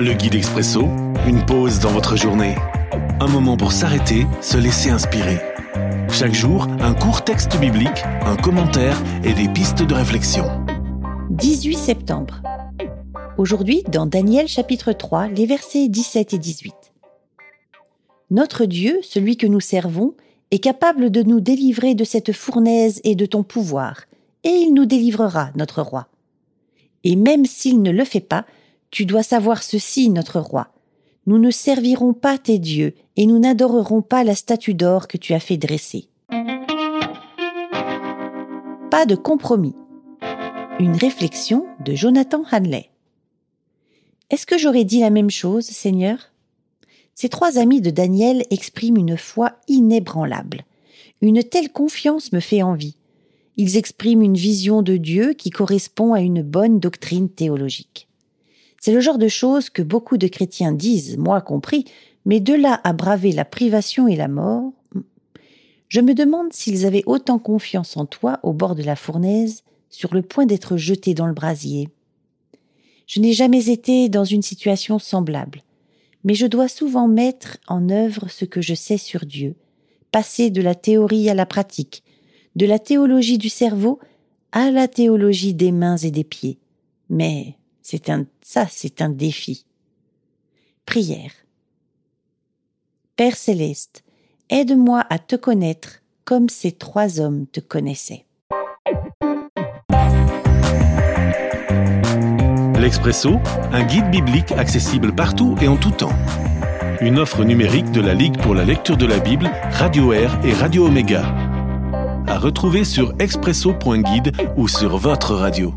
Le guide expresso, une pause dans votre journée. Un moment pour s'arrêter, se laisser inspirer. Chaque jour, un court texte biblique, un commentaire et des pistes de réflexion. 18 septembre. Aujourd'hui, dans Daniel chapitre 3, les versets 17 et 18. Notre Dieu, celui que nous servons, est capable de nous délivrer de cette fournaise et de ton pouvoir, et il nous délivrera, notre roi. Et même s'il ne le fait pas, tu dois savoir ceci, notre roi. Nous ne servirons pas tes dieux et nous n'adorerons pas la statue d'or que tu as fait dresser. Pas de compromis. Une réflexion de Jonathan Hanley. Est-ce que j'aurais dit la même chose, Seigneur? Ces trois amis de Daniel expriment une foi inébranlable. Une telle confiance me fait envie. Ils expriment une vision de Dieu qui correspond à une bonne doctrine théologique. C'est le genre de choses que beaucoup de chrétiens disent, moi compris, mais de là à braver la privation et la mort, je me demande s'ils avaient autant confiance en toi au bord de la fournaise, sur le point d'être jetés dans le brasier. Je n'ai jamais été dans une situation semblable, mais je dois souvent mettre en œuvre ce que je sais sur Dieu, passer de la théorie à la pratique, de la théologie du cerveau à la théologie des mains et des pieds. Mais c'est un, ça, c'est un défi. Prière. Père céleste, aide-moi à te connaître comme ces trois hommes te connaissaient. L'Expresso, un guide biblique accessible partout et en tout temps. Une offre numérique de la Ligue pour la lecture de la Bible, Radio Air et Radio Omega. À retrouver sur expresso.guide ou sur votre radio.